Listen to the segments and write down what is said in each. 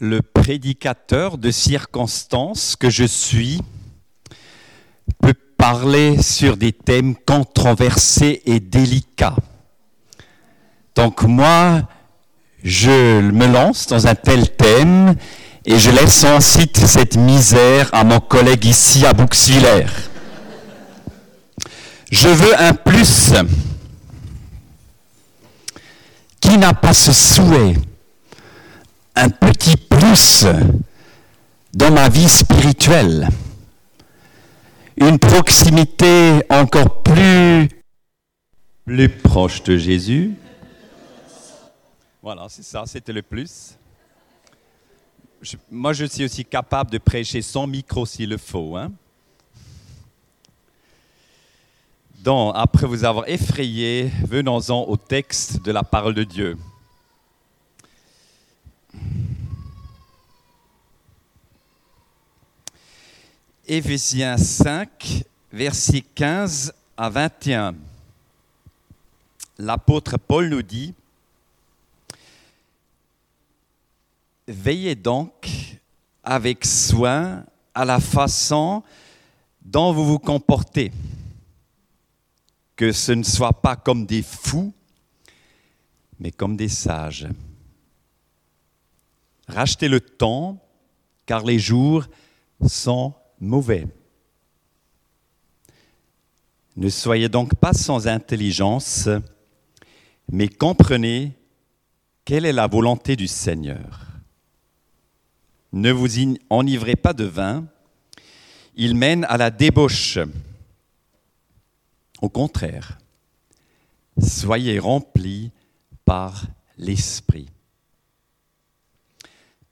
le prédicateur de circonstances que je suis peut parler sur des thèmes controversés et délicats. Donc moi, je me lance dans un tel thème et je laisse ensuite cette misère à mon collègue ici à Bouxwiller. Je veux un plus. Qui n'a pas ce souhait Un petit plus dans ma vie spirituelle. Une proximité encore plus, plus proche de Jésus. Voilà, c'est ça, c'était le plus. moi, je suis aussi capable de prêcher sans micro s'il le faut. Hein? Donc, après vous avoir effrayé, venons-en au texte de la parole de Dieu. Éphésiens 5, versets 15 à 21. L'apôtre Paul nous dit, Veillez donc avec soin à la façon dont vous vous comportez que ce ne soit pas comme des fous, mais comme des sages. Rachetez le temps, car les jours sont mauvais. Ne soyez donc pas sans intelligence, mais comprenez quelle est la volonté du Seigneur. Ne vous enivrez pas de vin, il mène à la débauche. Au contraire, soyez remplis par l'Esprit.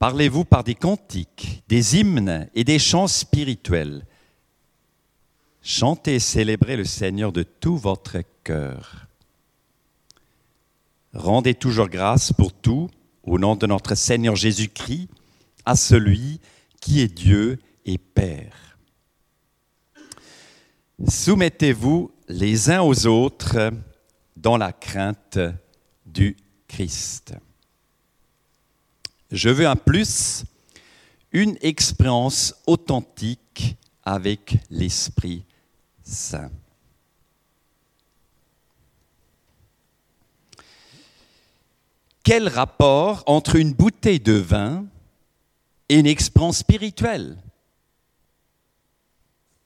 Parlez-vous par des cantiques, des hymnes et des chants spirituels? Chantez et célébrez le Seigneur de tout votre cœur. Rendez toujours grâce pour tout au nom de notre Seigneur Jésus-Christ à celui qui est Dieu et Père. Soumettez-vous les uns aux autres dans la crainte du Christ. Je veux en plus une expérience authentique avec l'Esprit Saint. Quel rapport entre une bouteille de vin et une expérience spirituelle?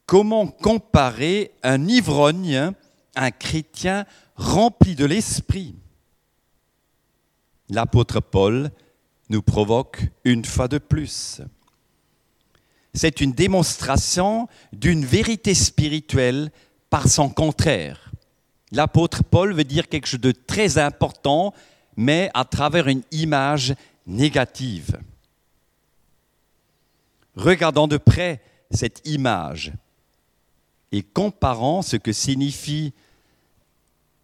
Comment comparer un ivrogne, un chrétien rempli de l'esprit? L'apôtre Paul nous provoque une fois de plus. C'est une démonstration d'une vérité spirituelle par son contraire. L'apôtre Paul veut dire quelque chose de très important, mais à travers une image négative. Regardons de près cette image et comparant ce que signifie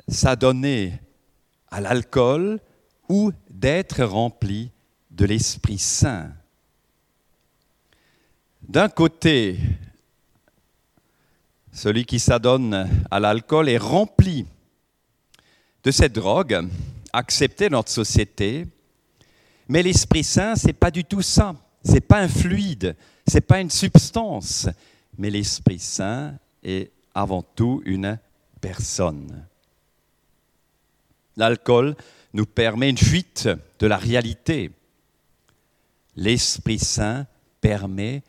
s'adonner à l'alcool ou d'être rempli de l'Esprit Saint. D'un côté, celui qui s'adonne à l'alcool est rempli de cette drogue acceptée dans notre société, mais l'Esprit Saint, ce n'est pas du tout ça. Ce n'est pas un fluide, ce n'est pas une substance, mais l'Esprit Saint est avant tout une personne. L'alcool nous permet une fuite de la réalité. L'Esprit Saint permet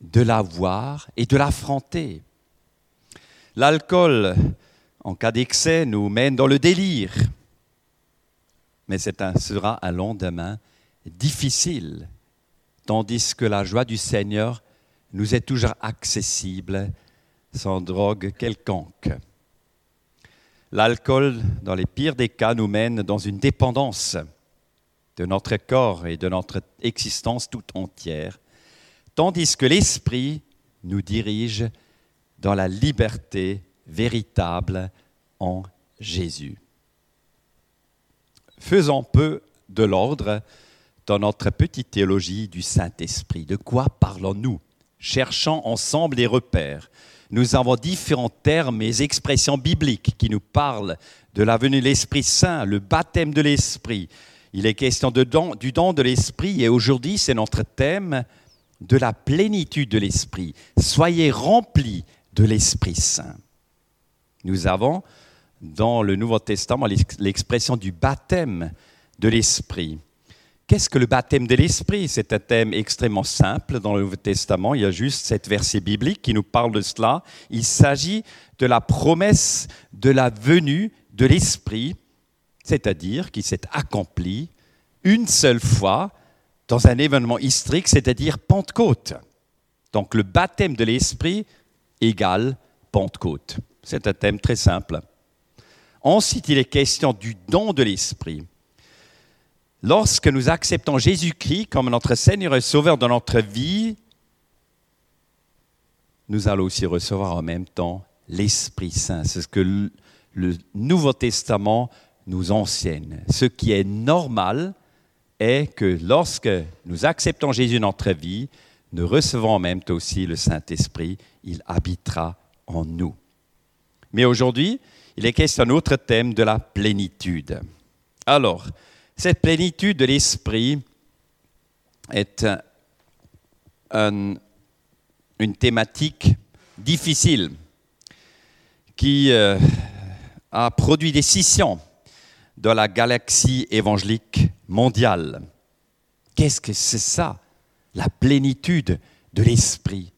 de la voir et de l'affronter. L'alcool, en cas d'excès, nous mène dans le délire. Mais ce sera un lendemain difficile, tandis que la joie du Seigneur nous est toujours accessible sans drogue quelconque. L'alcool, dans les pires des cas, nous mène dans une dépendance de notre corps et de notre existence tout entière, tandis que l'Esprit nous dirige dans la liberté véritable en Jésus. Faisons peu de l'ordre dans notre petite théologie du Saint-Esprit. De quoi parlons-nous? Cherchons ensemble les repères nous avons différents termes et expressions bibliques qui nous parlent de la venue de l'Esprit Saint, le baptême de l'Esprit. Il est question du don de l'Esprit et aujourd'hui c'est notre thème de la plénitude de l'Esprit. Soyez remplis de l'Esprit Saint. Nous avons dans le Nouveau Testament l'expression du baptême de l'Esprit. Qu'est-ce que le baptême de l'Esprit? C'est un thème extrêmement simple dans le Nouveau Testament. Il y a juste cette verset biblique qui nous parle de cela. Il s'agit de la promesse de la venue de l'Esprit, c'est-à-dire qui s'est accompli une seule fois dans un événement historique, c'est-à-dire Pentecôte. Donc le baptême de l'Esprit égale Pentecôte. C'est un thème très simple. Ensuite, il est question du don de l'Esprit. Lorsque nous acceptons Jésus-Christ comme notre Seigneur et Sauveur dans notre vie, nous allons aussi recevoir en même temps l'Esprit Saint. C'est ce que le Nouveau Testament nous enseigne. Ce qui est normal est que lorsque nous acceptons Jésus dans notre vie, nous recevons même aussi le Saint-Esprit. Il habitera en nous. Mais aujourd'hui, il est question d'un autre thème de la plénitude. Alors, cette plénitude de l'esprit est une thématique difficile qui euh, a produit des scissions dans la galaxie évangélique mondiale. Qu'est-ce que c'est ça, la plénitude de l'esprit?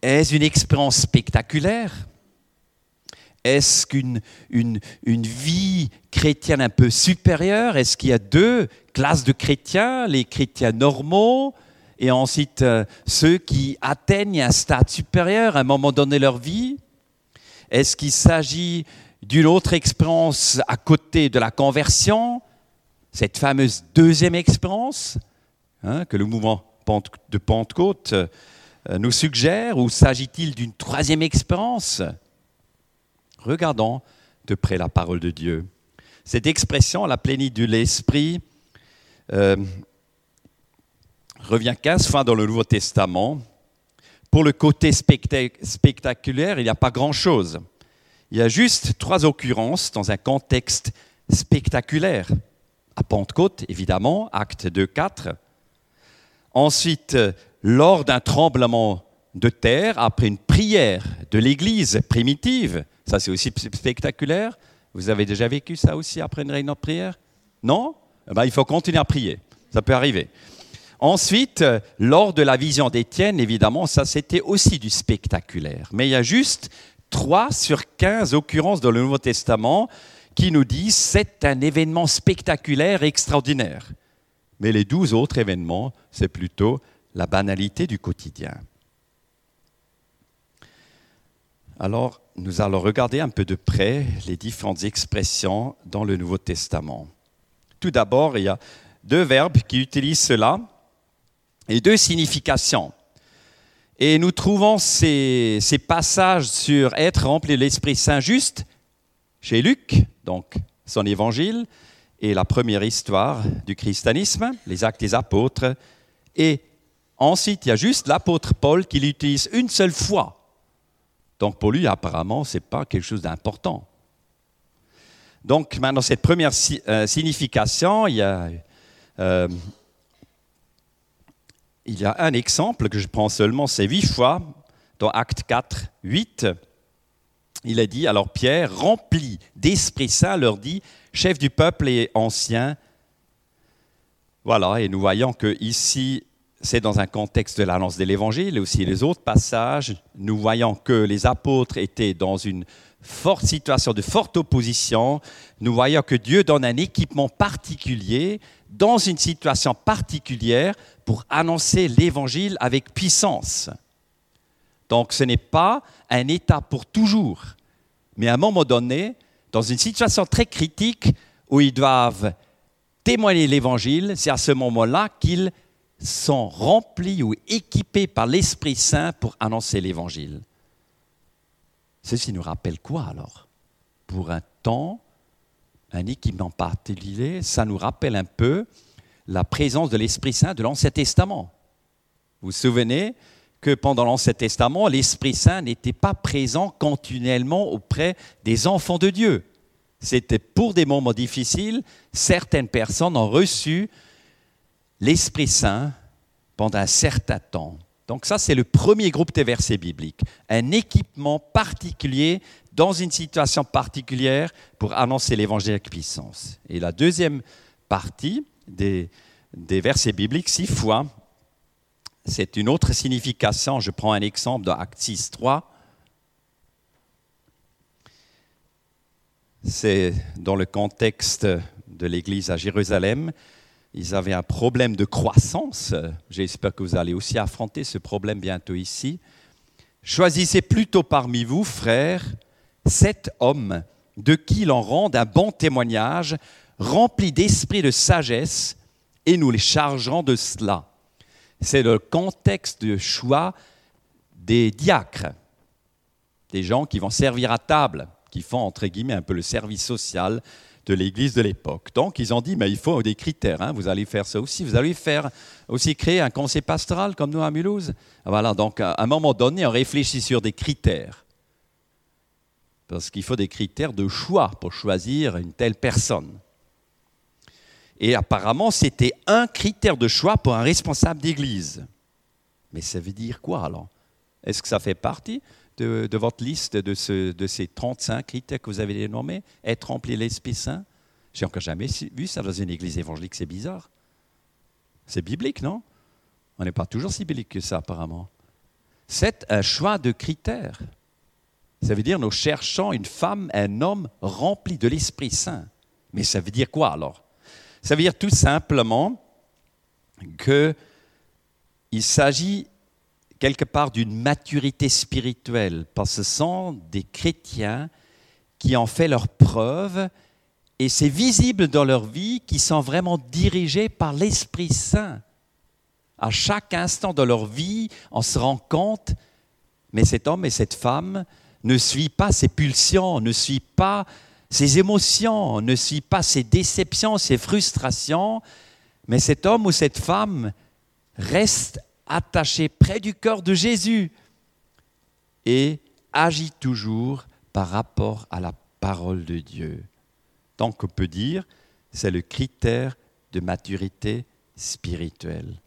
Est-ce une expérience spectaculaire? Est-ce qu'une une, vie chrétienne un peu supérieure? Est-ce qu'il y a deux classes de chrétiens, les chrétiens normaux et ensuite euh, ceux qui atteignent un stade supérieur à un moment donné de leur vie? Est-ce qu'il s'agit d'une autre expérience à côté de la conversion, cette fameuse deuxième expérience hein, que le mouvement de Pentecôte euh, nous suggère, ou s'agit-il d'une troisième expérience? Regardons de près la parole de Dieu. Cette expression, la plénitude de l'esprit, euh, revient 15 fois dans le Nouveau Testament. Pour le côté spectaculaire, il n'y a pas grand-chose. Il y a juste trois occurrences dans un contexte spectaculaire. À Pentecôte, évidemment, acte 2, 4. Ensuite, lors d'un tremblement de terre, après une prière de l'Église primitive, ça, c'est aussi spectaculaire. Vous avez déjà vécu ça aussi après une réunion de prière? Non? Eh ben, Il faut continuer à prier. Ça peut arriver. Ensuite, lors de la vision d'Étienne, évidemment, ça c'était aussi du spectaculaire. Mais il y a juste 3 sur 15 occurrences dans le Nouveau Testament qui nous disent c'est un événement spectaculaire extraordinaire. Mais les 12 autres événements, c'est plutôt la banalité du quotidien. Alors, nous allons regarder un peu de près les différentes expressions dans le Nouveau Testament. Tout d'abord, il y a deux verbes qui utilisent cela et deux significations. Et nous trouvons ces, passages sur être rempli de l'Esprit Saint juste chez Luc, donc son évangile, et la première histoire du christianisme, les actes des apôtres. Et ensuite, il y a juste l'apôtre Paul qui l'utilise une seule fois donc pour lui, apparemment, ce n'est pas quelque chose d'important. Donc maintenant, cette première euh, signification, il y, a, euh, il y a un exemple que je prends seulement, c'est huit fois, dans Acte 4, 8. Il a dit, alors Pierre, rempli d'Esprit Saint, leur dit, chef du peuple et ancien, voilà, et nous voyons que ici, c'est dans un contexte de l'annonce de l'Évangile et aussi les autres passages, nous voyons que les apôtres étaient dans une forte situation de forte opposition. Nous voyons que Dieu donne un équipement particulier dans une situation particulière pour annoncer l'Évangile avec puissance. Donc ce n'est pas un état pour toujours, mais à un moment donné, dans une situation très critique où ils doivent témoigner l'Évangile, c'est à ce moment-là qu'ils sont remplis ou équipés par l'Esprit Saint pour annoncer l'Évangile. Ceci nous rappelle quoi alors? Pour un temps, un équipement particulier, ça nous rappelle un peu la présence de l'Esprit Saint de l'Ancien Testament. Vous vous souvenez que pendant l'Ancien Testament, l'Esprit Saint n'était pas présent continuellement auprès des enfants de Dieu. C'était pour des moments difficiles. Certaines personnes ont reçu l'Esprit Saint pendant un certain temps. Donc ça, c'est le premier groupe des versets bibliques. Un équipement particulier dans une situation particulière pour annoncer l'évangile avec puissance. Et la deuxième partie des, versets bibliques, six fois, c'est une autre signification. Je prends un exemple dans Acte 6, 3. C'est dans le contexte de l'Église à Jérusalem. Ils avaient un problème de croissance. J'espère que vous allez aussi affronter ce problème bientôt ici. Choisissez plutôt parmi vous, frères, sept hommes de qui l'on rende un bon témoignage, remplis d'esprit de sagesse, et nous les chargerons de cela. C'est le contexte de choix des diacres, des gens qui vont servir à table, qui font entre guillemets un peu le service social de l'Église de l'époque. Donc ils ont dit, mais il faut des critères, hein. vous allez faire ça aussi, vous allez faire aussi créer un conseil pastoral comme nous à Mulhouse. Voilà, donc à un moment donné, on réfléchit sur des critères. Parce qu'il faut des critères de choix pour choisir une telle personne. Et apparemment, c'était un critère de choix pour un responsable d'église. Mais ça veut dire quoi alors? Est-ce que ça fait partie de, votre liste de, ces 35 critères que vous avez dénommés Être rempli l'Esprit Saint? J'ai encore jamais vu ça dans une église évangélique, c'est bizarre. C'est biblique, non? On n'est pas toujours si biblique que ça, apparemment. C'est un choix de critères. Ça veut dire nous cherchons une femme, un homme rempli de l'Esprit Saint. Mais ça veut dire quoi alors? Ça veut dire tout simplement qu'il s'agit quelque part d'une maturité spirituelle, parce que ce sont des chrétiens qui ont fait leur preuve et c'est visible dans leur vie qu'ils sont vraiment dirigés par l'Esprit Saint. À chaque instant de leur vie, on se rend compte, mais cet homme et cette femme ne suivent pas ses pulsions, ne suivent pas ses émotions, ne suit pas ses déceptions, ses frustrations, mais cet homme ou cette femme reste attaché près du cœur de Jésus et agit toujours par rapport à la parole de Dieu. Donc on peut dire, c'est le critère de maturité spirituelle.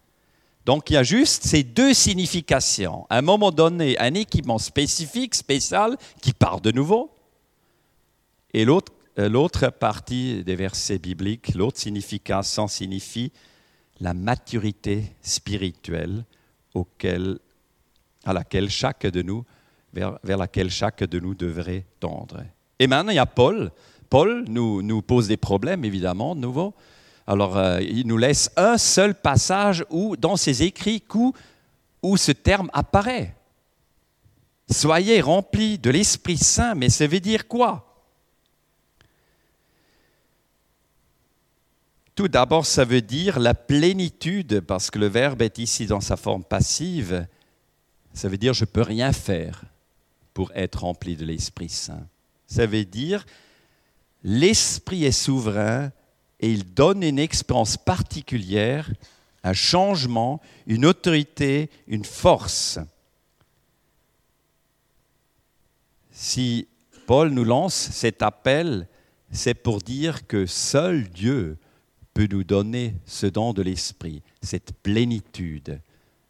Donc il y a juste ces deux significations. À un moment donné, un équipement spécifique, spécial, qui part de nouveau, et euh, l'autre partie des versets bibliques, l'autre signification signifie la maturité spirituelle à laquelle de nous, vers, laquelle chaque de nous devrait tendre. Et maintenant, il y a Paul. Paul nous, nous pose des problèmes, évidemment, de nouveau. Alors, euh, il nous laisse un seul passage où, dans ses écrits où, où ce terme apparaît. Soyez remplis de l'Esprit Saint, mais ça veut dire quoi? Tout d'abord, ça veut dire la plénitude, parce que le verbe est ici dans sa forme passive. Ça veut dire je ne peux rien faire pour être rempli de l'Esprit Saint. Ça veut dire l'Esprit est souverain et il donne une expérience particulière, un changement, une autorité, une force. Si Paul nous lance cet appel, c'est pour dire que seul Dieu peut nous donner ce don de l'Esprit, cette plénitude.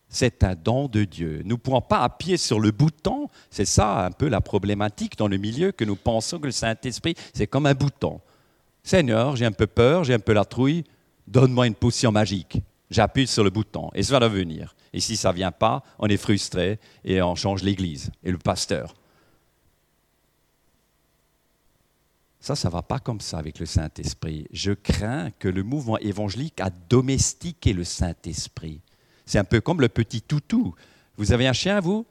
C'est un don de Dieu. Nous ne pouvons pas appuyer sur le bouton. C'est ça un peu la problématique dans le milieu, que nous pensons que le Saint-Esprit, c'est comme un bouton. Seigneur, j'ai un peu peur, j'ai un peu la trouille, donne-moi une potion magique. J'appuie sur le bouton et ça va venir. Et si ça ne vient pas, on est frustré et on change l'église et le pasteur. Ça, ça ne va pas comme ça avec le Saint-Esprit. Je crains que le mouvement évangélique a domestiqué le Saint-Esprit. C'est un peu comme le petit toutou. Vous avez un chien, vous?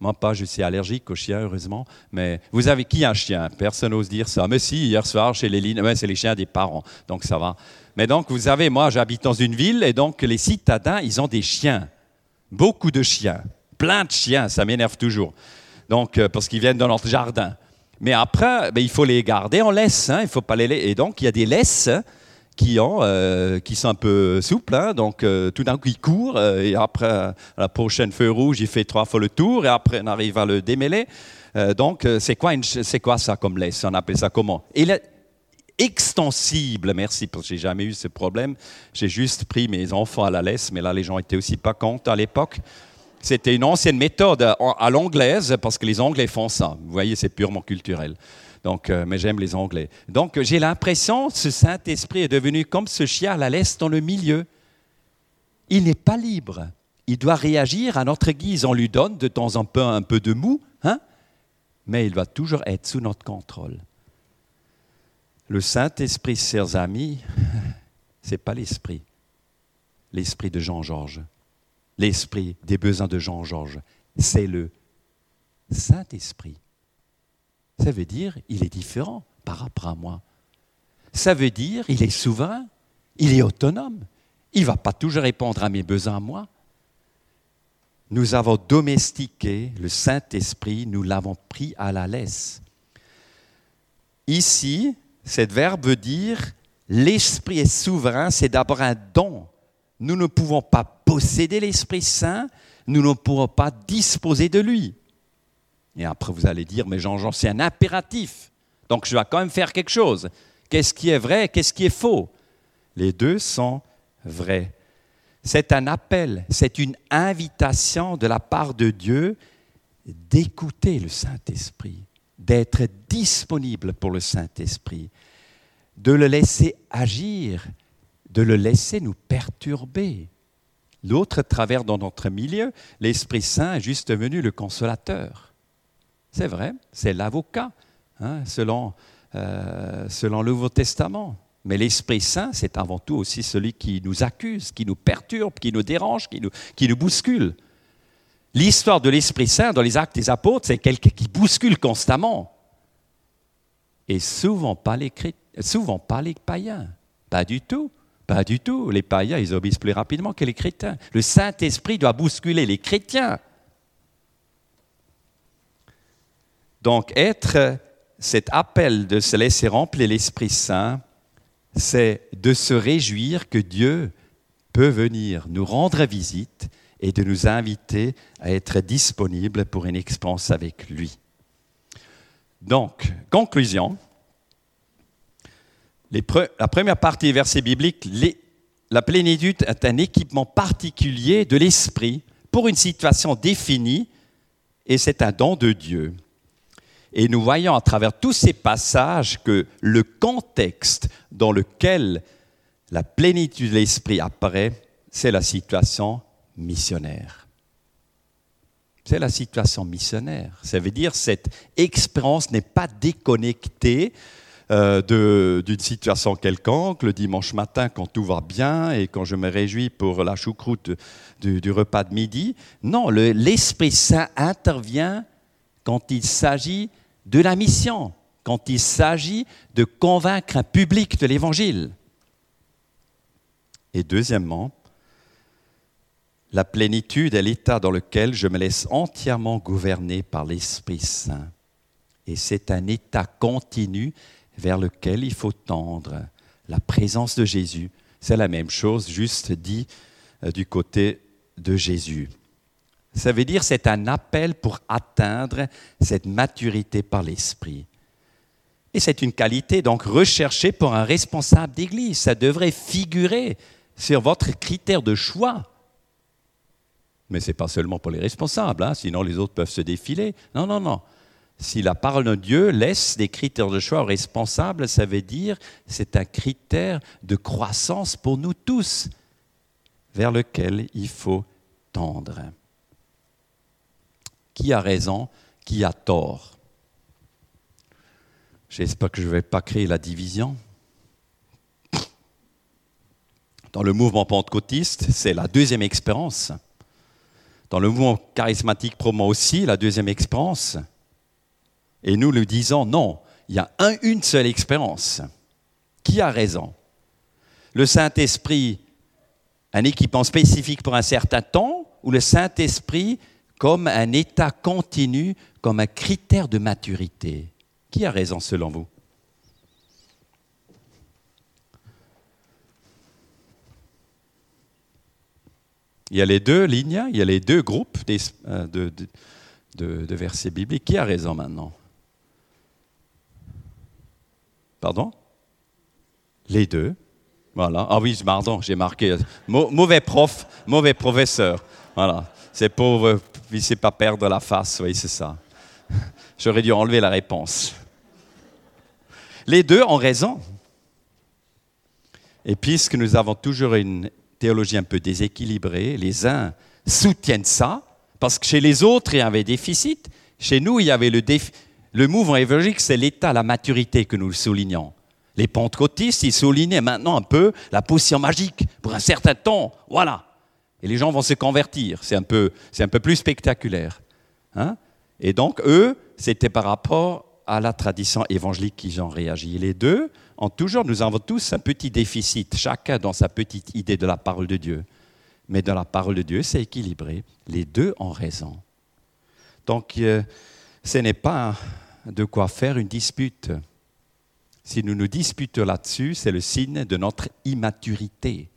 Moi, pas, je suis allergique aux chiens, heureusement. Mais vous avez qui un chien? Personne n'ose dire ça. Mais si, hier soir, chez les c'est les chiens des parents, donc ça va. Mais donc, vous avez, moi, j'habite dans une ville, et donc les citadins, ils ont des chiens. Beaucoup de chiens. Plein de chiens, ça m'énerve toujours. Donc, euh, parce qu'ils viennent dans notre jardin. Mais après, ben, il faut les garder en laisse. Hein, il faut pas les Et donc, il y a des laisses qui, ont, euh, qui sont un peu souples. Hein, donc, euh, tout d'un coup, ils courent. Euh, et après, la prochaine feu rouge, il fait trois fois le tour. Et après, on arrive à le démêler. donc, c'est quoi, quoi ça comme laisse? On appelle ça comment? Et, extensible. Merci, parce que j'ai jamais eu ce problème. J'ai juste pris mes enfants à la laisse, mais là, les gens étaient aussi pas contents à l'époque. C'était une ancienne méthode à l'anglaise, parce que les Anglais font ça. Vous voyez, c'est purement culturel. Donc, euh, mais j'aime les Anglais. Donc, j'ai l'impression que ce Saint-Esprit est devenu comme ce chien à la laisse dans le milieu. Il n'est pas libre. Il doit réagir à notre guise. On lui donne de temps en temps un peu de mou, hein? mais il va toujours être sous notre contrôle. Le Saint-Esprit, chers amis, ce n'est pas l'esprit, l'esprit de Jean-Georges, l'esprit des besoins de Jean-Georges, c'est le Saint-Esprit. Ça veut dire il est différent par rapport à moi. Ça veut dire il est souverain, il est autonome. Il ne va pas toujours répondre à mes besoins à moi. Nous avons domestiqué le Saint-Esprit, nous l'avons pris à la laisse. Ici, cet verbe veut dire l'Esprit est souverain, c'est d'abord un don. Nous ne pouvons pas posséder l'Esprit Saint, nous ne pourrons pas disposer de lui. Et après, vous allez dire, mais Jean-Jean, c'est un impératif. Donc, je dois quand même faire quelque chose. Qu'est-ce qui est vrai Qu'est-ce qui est faux? Les deux sont vrais. C'est un appel, c'est une invitation de la part de Dieu d'écouter le Saint-Esprit, d'être disponible pour le Saint-Esprit, de le laisser agir, de le laisser nous perturber. L'autre travers dans notre milieu, l'Esprit Saint est juste devenu le consolateur. C'est vrai, c'est l'avocat, hein, selon, euh, selon le Nouveau Testament. Mais l'Esprit Saint, c'est avant tout aussi celui qui nous accuse, qui nous perturbe, qui nous dérange, qui nous, qui nous bouscule. L'histoire de l'Esprit Saint dans les actes des apôtres, c'est quelqu'un qui bouscule constamment. Et souvent pas, les, souvent pas les païens. Pas du tout. Pas du tout. Les païens, ils obéissent plus rapidement que les chrétiens. Le Saint-Esprit doit bousculer les chrétiens. Donc être cet appel de se laisser remplir l'Esprit Saint, c'est de se réjouir que Dieu peut venir nous rendre visite et de nous inviter à être disponibles pour une expérience avec lui. Donc, conclusion. La première partie des versets bibliques, la plénitude est un équipement particulier de l'esprit pour une situation définie et c'est un don de Dieu. Et nous voyons à travers tous ces passages que le contexte dans lequel la plénitude de l'esprit apparaît, c'est la situation missionnaire. C'est la situation missionnaire. Ça veut dire que cette expérience n'est pas déconnectée euh, d'une situation quelconque, le dimanche matin quand tout va bien et quand je me réjouis pour la choucroute du, du repas de midi. Non, l'Esprit Saint intervient quand il s'agit de la mission, quand il s'agit de convaincre un public de l'Évangile. Et deuxièmement, la plénitude est l'état dans lequel je me laisse entièrement gouverner par l'Esprit Saint. Et c'est un état continu vers lequel il faut tendre. La présence de Jésus, c'est la même chose, juste dit euh, du côté de Jésus. Ça veut dire c'est un appel pour atteindre cette maturité par l'esprit. Et c'est une qualité donc recherchée pour un responsable d'église. Ça devrait figurer sur votre critère de choix. Mais ce n'est pas seulement pour les responsables, hein, sinon les autres peuvent se défiler. Non, non, non. Si la parole de Dieu laisse des critères de choix responsables, ça veut dire c'est un critère de croissance pour nous tous vers lequel il faut tendre qui a raison, qui a tort? J'espère que je ne vais pas créer la division. Dans le mouvement pentecôtiste, c'est la deuxième expérience. Dans le mouvement charismatique promo aussi, la deuxième expérience. Et nous nous disons non, il y a une seule expérience. Qui a raison Le Saint-Esprit, un équipement spécifique pour un certain temps, ou le Saint-Esprit comme un état continu, comme un critère de maturité. Qui a raison selon vous? Il y a les deux lignes, il y a les deux groupes euh, de, versets bibliques. Qui a raison maintenant? Pardon? Les deux. Voilà. Ah oui, pardon, j'ai marqué. mauvais prof, mauvais professeur. Voilà. C'est pauvre, il ne pas perdre la face. Oui, c'est ça. J'aurais dû enlever la réponse. Les deux ont raison. Et puisque nous avons toujours une théologie un peu déséquilibrée, les uns soutiennent ça, parce que chez les autres, il y avait déficit. Chez nous, il y avait le déficit. Le mouvement évangélique, c'est l'état, la maturité que nous soulignons. Les pentecôtistes, ils soulignaient maintenant un peu la potion magique pour un certain temps. Voilà. Et les gens vont se convertir. C'est un peu, un peu plus spectaculaire. Hein Et donc, eux, c'était par rapport à la tradition évangélique qu'ils ont réagi. Les deux ont toujours, nous avons tous un petit déficit, chacun dans sa petite idée de la parole de Dieu. Mais dans la parole de Dieu, c'est équilibré. Les deux ont raison. Donc, euh, ce n'est pas de quoi faire une dispute. Si nous nous disputons là-dessus, c'est le signe de notre immaturité.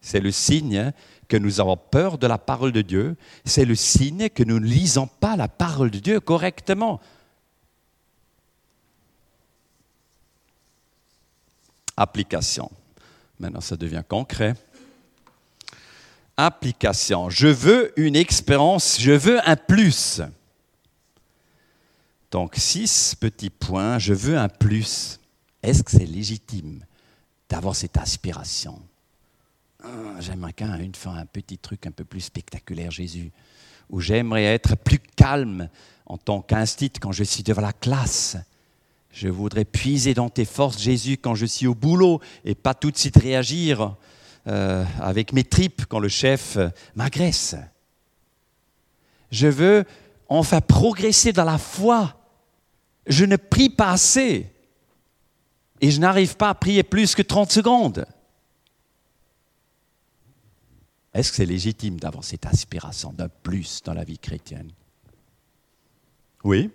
C'est le signe que nous avons peur de la parole de Dieu. C'est le signe que nous ne lisons pas la parole de Dieu correctement. Application. Maintenant, ça devient concret. Application. Je veux une expérience, je veux un plus. Donc, six petits points, je veux un plus. Est-ce que c'est légitime d'avoir cette aspiration? Ah, J'aimerais qu'un une fois un petit truc un peu plus spectaculaire, Jésus. Ou j'aimerais être plus calme en tant qu'institut quand je suis devant la classe. Je voudrais puiser dans tes forces, Jésus, quand je suis au boulot et pas tout de suite réagir euh, avec mes tripes quand le chef euh, m'agresse. Je veux enfin progresser dans la foi. Je ne prie pas assez et je n'arrive pas à prier plus que 30 secondes. Est-ce que c'est légitime d'avoir cette aspiration d'un plus dans la vie chrétienne? Oui,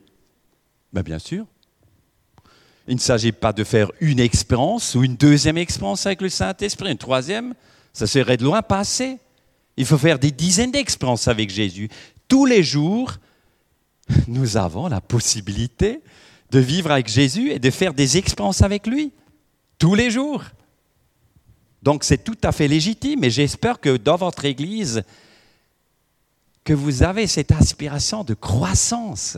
ben bien sûr. Il ne s'agit pas de faire une expérience ou une deuxième expérience avec le Saint-Esprit, une troisième, ça serait de loin passé. Il faut faire des dizaines d'expériences avec Jésus. Tous les jours, nous avons la possibilité de vivre avec Jésus et de faire des expériences avec lui. Tous les jours. Donc c'est tout à fait légitime et j'espère que dans votre Église, que vous avez cette aspiration de croissance.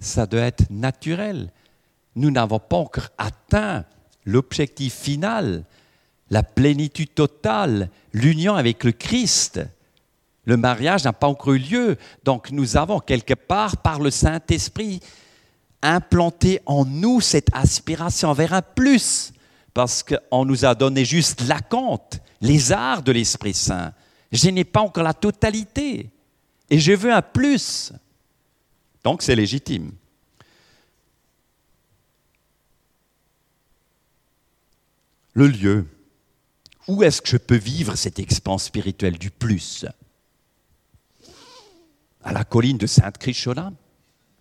ça doit être naturel. Nous n'avons pas encore atteint l'objectif final, la plénitude totale, l'union avec le Christ. Le mariage n'a pas encore eu lieu, donc nous avons quelque part, par le Saint-Esprit, implanté en nous cette aspiration vers un plus, parce qu'on nous a donné juste la les arts de l'Esprit Saint. Je n'ai pas encore la totalité, et je veux un plus. Donc c'est légitime. Le lieu. Où est-ce que je peux vivre cette expérience spirituelle du plus? À la colline de Sainte-Crichola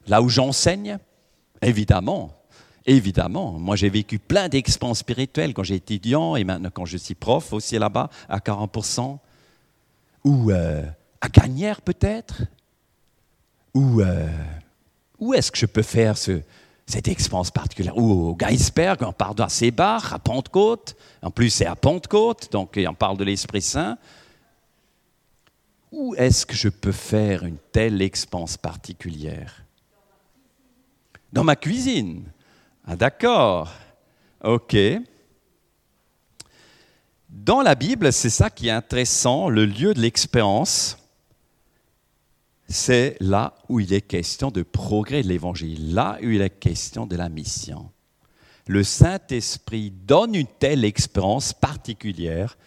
Là où j'enseigne Évidemment. Évidemment, moi j'ai vécu plein d'expériences spirituelles quand j'étais étudiant et maintenant quand je suis prof aussi là-bas à 40%. Ou euh, à Gagnères peut-être où, euh, où est-ce que je peux faire ce, cette expérience particulière? Ou au Geisberg, on parle d'un Sébar, à Pentecôte. En plus, c'est à Pentecôte, donc on parle de l'Esprit Saint. Où est-ce que je peux faire une telle expérience particulière? Dans ma cuisine. Ah, d'accord. OK. Dans la Bible, c'est ça qui est intéressant, le lieu de l'expérience c'est là où il est question de progrès de l'Évangile, là où il est question de la mission. Le Saint-Esprit donne une telle expérience particulière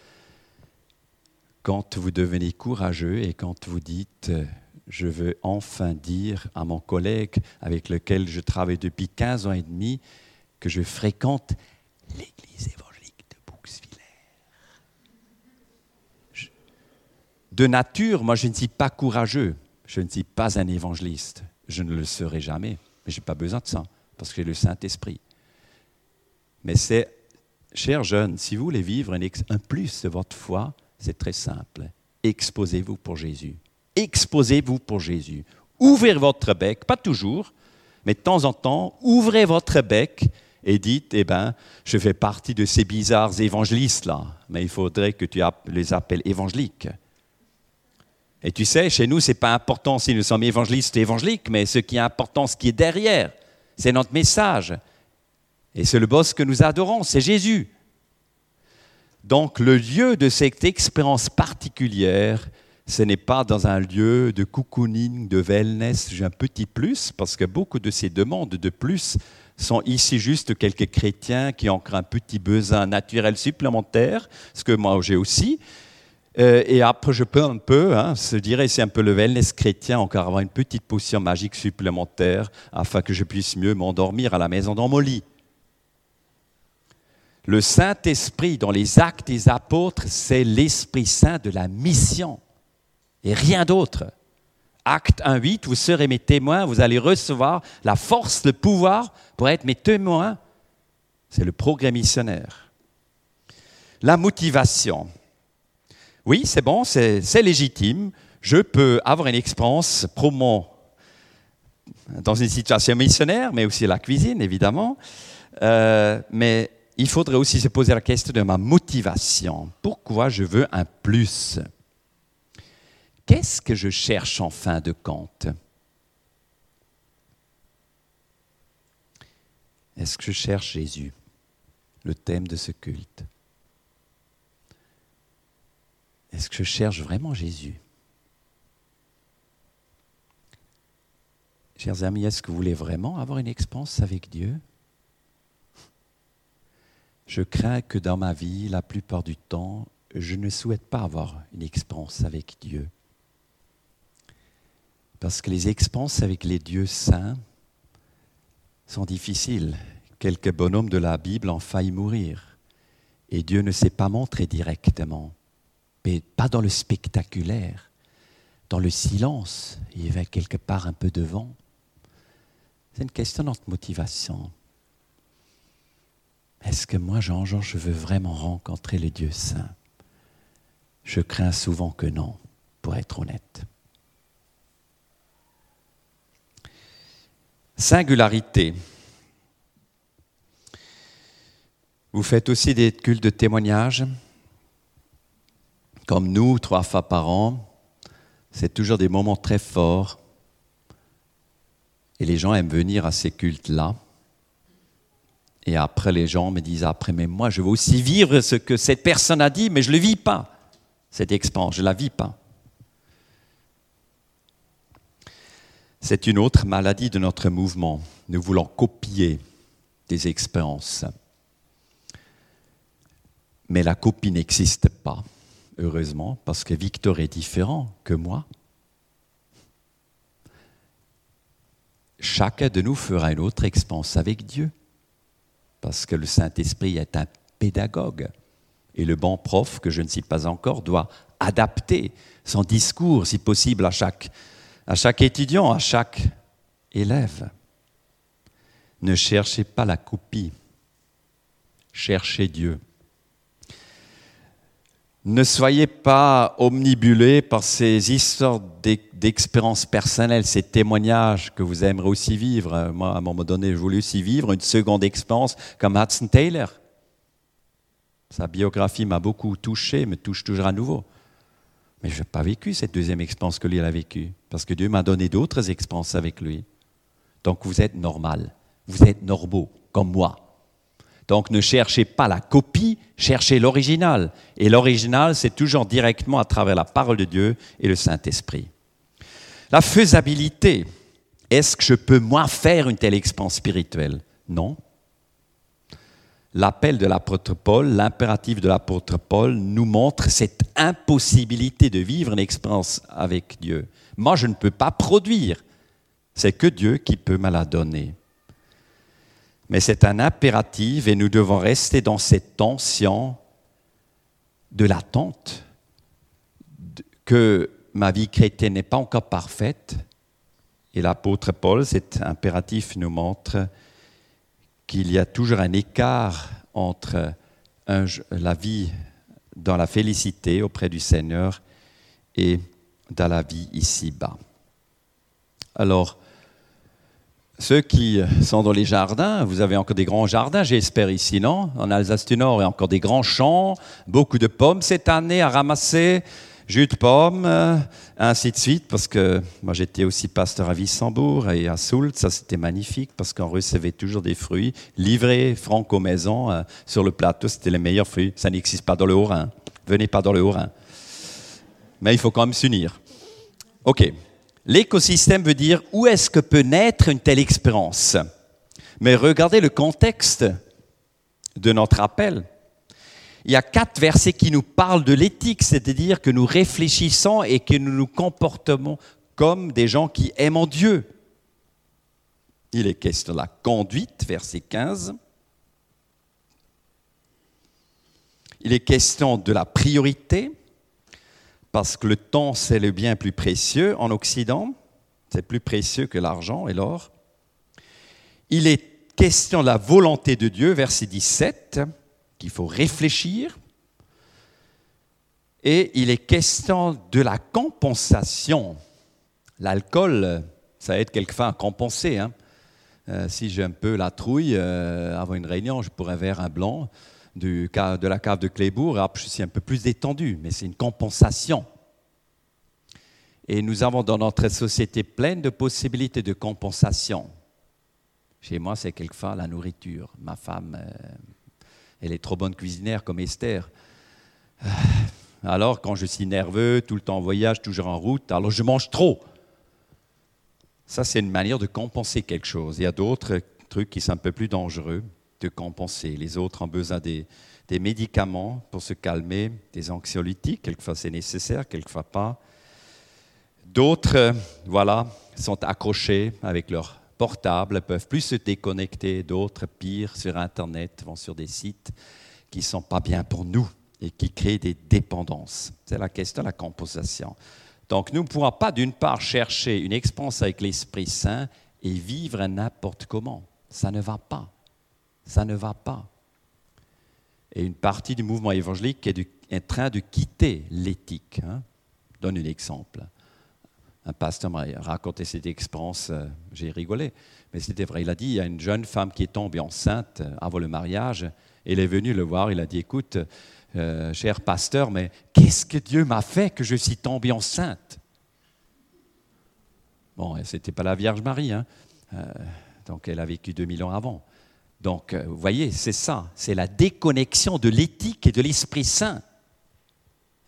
quand vous devenez courageux et quand vous dites, je veux enfin dire à mon collègue avec lequel je travaille depuis 15 ans et demi que je fréquente l'église évangélique de Bouxvillers. De nature, moi je ne suis pas courageux. Je ne suis pas un évangéliste. Je ne le serai jamais. Mais je n'ai pas besoin de ça, parce que j'ai le Saint-Esprit. Mais c'est, chers jeunes, si vous voulez vivre un plus de votre foi, c'est très simple. Exposez-vous pour Jésus. Exposez-vous pour Jésus. Ouvrez votre bec, pas toujours, Mais de temps en temps, ouvrez votre bec et dites, eh ben, je fais partie de ces bizarres évangélistes-là, mais il faudrait que tu les appelles évangéliques. Et tu sais, chez nous, ce n'est pas important si nous sommes évangélistes ou évangéliques, mais ce qui est important, ce qui est derrière, c'est notre message. Et c'est le boss que nous adorons, c'est Jésus. Donc le lieu de cette expérience particulière, ce n'est pas dans un lieu de cocooning, de wellness, j'ai un petit plus, parce que beaucoup de ces demandes de plus sont ici juste quelques chrétiens qui ont un petit besoin naturel supplémentaire, ce que moi j'ai aussi. Euh, et après, je peux un peu, hein, se dire, c'est un peu le wellness chrétien, encore avoir une petite potion magique supplémentaire afin que je puisse mieux m'endormir à la maison dans mon lit. Le Saint-Esprit dans les actes des apôtres, c'est l'Esprit Saint de la mission et rien d'autre. Acte 1.8, vous serez mes témoins, vous allez recevoir la force, le pouvoir pour être mes témoins. C'est le progrès missionnaire. La motivation. Oui, c'est bon, c'est légitime. Je peux avoir une expérience promo dans une situation missionnaire, mais aussi la cuisine, évidemment. Euh, mais il faudrait aussi se poser la question de ma motivation. Pourquoi je veux un plus? Qu'est-ce que je cherche en fin de compte? Est-ce que je cherche Jésus, le thème de ce culte? Est-ce que je cherche vraiment Jésus? Chers amis, est-ce que vous voulez vraiment avoir une expérience avec Dieu? Je crains que dans ma vie, la plupart du temps, je ne souhaite pas avoir une expérience avec Dieu. Parce que les expériences avec les dieux saints sont difficiles. Quelques bonhommes de la Bible ont failli mourir. Et Dieu ne s'est pas montré directement, mais pas dans le spectaculaire, dans le silence. Il avait quelque part un peu devant. C'est une question de motivation. Est-ce que moi, Jean-Jean, je veux vraiment rencontrer les dieux saints Je crains souvent que non, pour être honnête. Singularité. Vous faites aussi des cultes de témoignage, comme nous, trois fois par an. C'est toujours des moments très forts. Et les gens aiment venir à ces cultes-là. Et après, les gens me disent après, mais moi, je veux aussi vivre ce que cette personne a dit, mais je ne le vis pas, cette expérience, je ne la vis pas. C'est une autre maladie de notre mouvement. Nous voulons copier des expériences. Mais la copie n'existe pas, heureusement, parce que Victor est différent que moi. Chacun de nous fera une autre expérience avec Dieu, parce que le Saint-Esprit est un pédagogue. Et le bon prof, que je ne sais pas encore, doit adapter son discours, si possible, à chaque étudiant, à chaque élève. Ne cherchez pas la copie, cherchez Dieu. Ne soyez pas omnibulés par ces histoires d'expériences personnelles, ces témoignages que vous aimeriez aussi vivre. Moi, à un moment donné, je voulais aussi vivre une seconde expérience comme Hudson Taylor. Sa biographie m'a beaucoup touché, me touche toujours à nouveau. Mais je n'ai pas vécu cette deuxième expérience que lui a vécue, parce que Dieu m'a donné d'autres expériences avec lui. Donc vous êtes normal, vous êtes normaux, comme moi. Donc ne cherchez pas la copie, cherchez l'original. Et l'original, c'est toujours directement à travers la parole de Dieu et le Saint-Esprit. La faisabilité. Est-ce que je peux moi faire une telle expérience spirituelle? Non l'appel de l'apôtre Paul, l'impératif de l'apôtre Paul nous montre cette impossibilité de vivre une expérience avec Dieu. Moi, je ne peux pas produire. C'est que Dieu qui peut me la donner. Mais c'est un impératif et nous devons rester dans cette tension de l'attente que ma vie chrétienne n'est pas encore parfaite. Et l'apôtre Paul, cet impératif nous montre qu'il y a toujours un écart entre la vie dans la félicité auprès du Seigneur et dans la vie ici-bas. Alors, Ceux qui sont dans les jardins, vous avez encore des grands jardins, j'espère ici, non? En Alsace du Nord, il y a encore des grands champs, beaucoup de pommes cette année à ramasser, jus de pommes, euh, ainsi de suite, parce que moi j'étais aussi pasteur à Wissembourg et à Soult, ça c'était magnifique, parce qu'on recevait toujours des fruits livrés franco maison euh, sur le plateau, c'était les meilleurs fruits, ça n'existe pas dans le Haut-Rhin, venez pas dans le Haut-Rhin. Mais il faut quand même s'unir. Ok, L'écosystème veut dire où est-ce que peut naître une telle expérience. Mais regardez le contexte de notre appel. Il y a quatre versets qui nous parlent de l'éthique, c'est-à-dire que nous réfléchissons et que nous nous comportons comme des gens qui aiment Dieu. Il est question de la conduite, verset 15. Il est question de la priorité, parce que le temps, c'est le bien plus précieux en Occident, c'est plus précieux que l'argent et l'or. Il est question de la volonté de Dieu, verset 17, qu'il faut réfléchir. Et il est question de la compensation. L'alcool, ça aide quelquefois à compenser. Hein. Euh, si j'ai un peu la trouille, euh, avant une réunion, je pourrais vers un blanc de la cave de Clébourg, suis un peu plus détendu, mais c'est une compensation. Et nous avons dans notre société plein de possibilités de compensation. Chez moi, c'est quelquefois la nourriture. Ma femme, euh, elle est trop bonne cuisinière comme Esther. Euh, alors, quand je suis nerveux, tout le temps en voyage, toujours en route, alors je mange trop. Ça, c'est une manière de compenser quelque chose. Il y a d'autres trucs qui sont un peu plus dangereux de compenser. Les autres ont besoin des, médicaments pour se calmer, des anxiolytiques, quelquefois c'est nécessaire, quelquefois pas. D'autres, euh, voilà, sont accrochés avec leur portable, ne peuvent plus se déconnecter. D'autres, pire, sur Internet, vont sur des sites qui ne sont pas bien pour nous et qui créent des dépendances. C'est la question de la compensation. Donc nous ne pourrons pas d'une part chercher une expérience avec l'Esprit Saint et vivre n'importe comment. Ça ne va pas ça ne va pas. Et une partie du mouvement évangélique est, en train de quitter l'éthique. Hein. Donne un exemple. Un pasteur m'a raconté cette expérience, euh, j'ai rigolé, mais c'était vrai. Il a dit, il y a une jeune femme qui est tombée enceinte euh, avant le mariage, et il est venu le voir, il a dit, écoute, euh, cher pasteur, mais qu'est-ce que Dieu m'a fait que je suis tombée enceinte? Bon, ce n'était pas la Vierge Marie, hein. donc elle a vécu 2000 ans avant. Donc, euh, vous voyez, c'est ça, c'est la déconnexion de l'éthique et de l'Esprit Saint.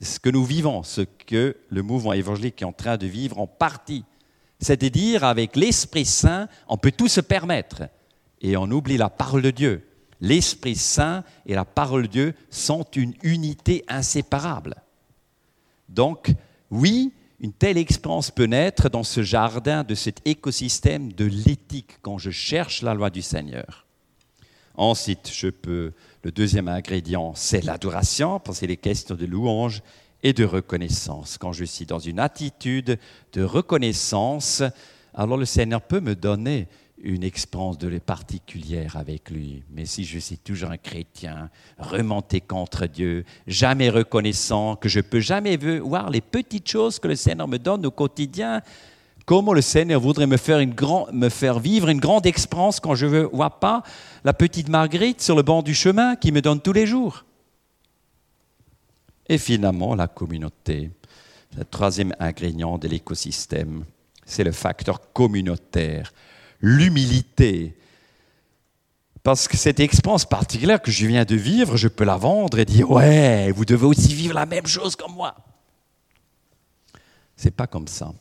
Ce que nous vivons, ce que le mouvement évangélique est en train de vivre en partie. C'est-à-dire, avec l'Esprit Saint, on peut tout se permettre et on oublie la parole de Dieu. L'Esprit Saint et la parole de Dieu sont une unité inséparable. Donc, oui, une telle expérience peut naître dans ce jardin, de cet écosystème de l'éthique, quand je cherche la loi du Seigneur. Ensuite, je peux, le deuxième ingrédient, c'est l'adoration, parce qu'il est question de louange et de reconnaissance. Quand je suis dans une attitude de reconnaissance, alors le Seigneur peut me donner une expérience de particulière avec lui. Mais si je suis toujours un chrétien, remonté contre Dieu, jamais reconnaissant, que je peux jamais voir les petites choses que le Seigneur me donne au quotidien, Comment le Seigneur voudrait me faire, une me faire vivre une grande expérience quand je ne vois pas la petite Marguerite sur le banc du chemin qui me donne tous les jours. Et finalement, la communauté, le troisième ingrédient de l'écosystème, c'est le facteur communautaire, l'humilité. Parce que cette expérience particulière que je viens de vivre, je peux la vendre et dire Ouais, vous devez aussi vivre la même chose comme moi. C'est pas comme ça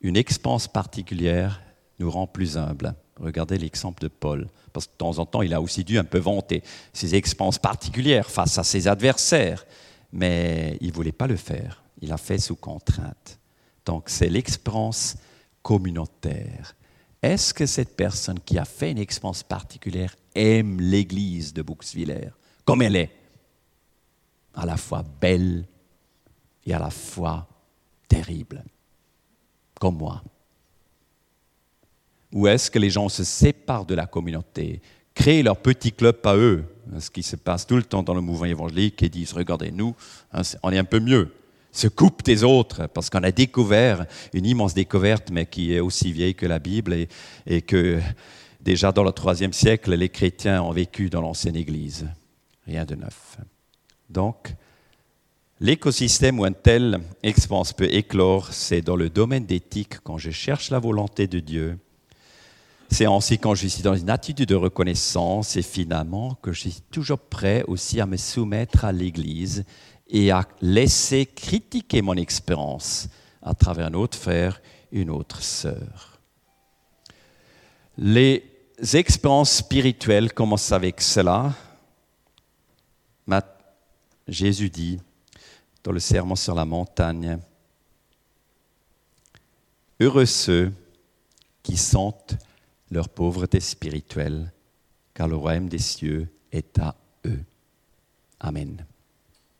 une expérience particulière nous rend plus humbles. Regardez l'exemple de Paul, parce que de temps en temps, il a aussi dû un peu vanter ses expériences particulières face à ses adversaires, mais il ne voulait pas le faire. Il a fait sous contrainte. Donc c'est l'expérience communautaire. Est-ce que cette personne qui a fait une expérience particulière aime l'église de Bouxwiller comme elle est? À la fois belle et à la fois terrible comme moi Ou est-ce que les gens se séparent de la communauté, créent leur petit club à eux, ce qui se passe tout le temps dans le mouvement évangélique, et disent, regardez, nous, hein, on est un peu mieux. se coupe des autres, parce qu'on a découvert une immense découverte, mais qui est aussi vieille que la Bible, et, et que déjà dans le troisième siècle, les chrétiens ont vécu dans l'ancienne Église. Rien de neuf. Donc, l'écosystème où un tel expérience peut éclore, c'est dans le domaine d'éthique, quand je cherche la volonté de Dieu. C'est ainsi quand je suis dans une attitude de reconnaissance et finalement que je suis toujours prêt aussi à me soumettre à l'Église et à laisser critiquer mon expérience à travers un autre frère, une autre sœur. Les expériences spirituelles commencent avec cela. Jésus dit dans le serment sur la montagne, Heureux ceux qui sentent leur pauvreté spirituelle, car le royaume des cieux est à eux. Amen.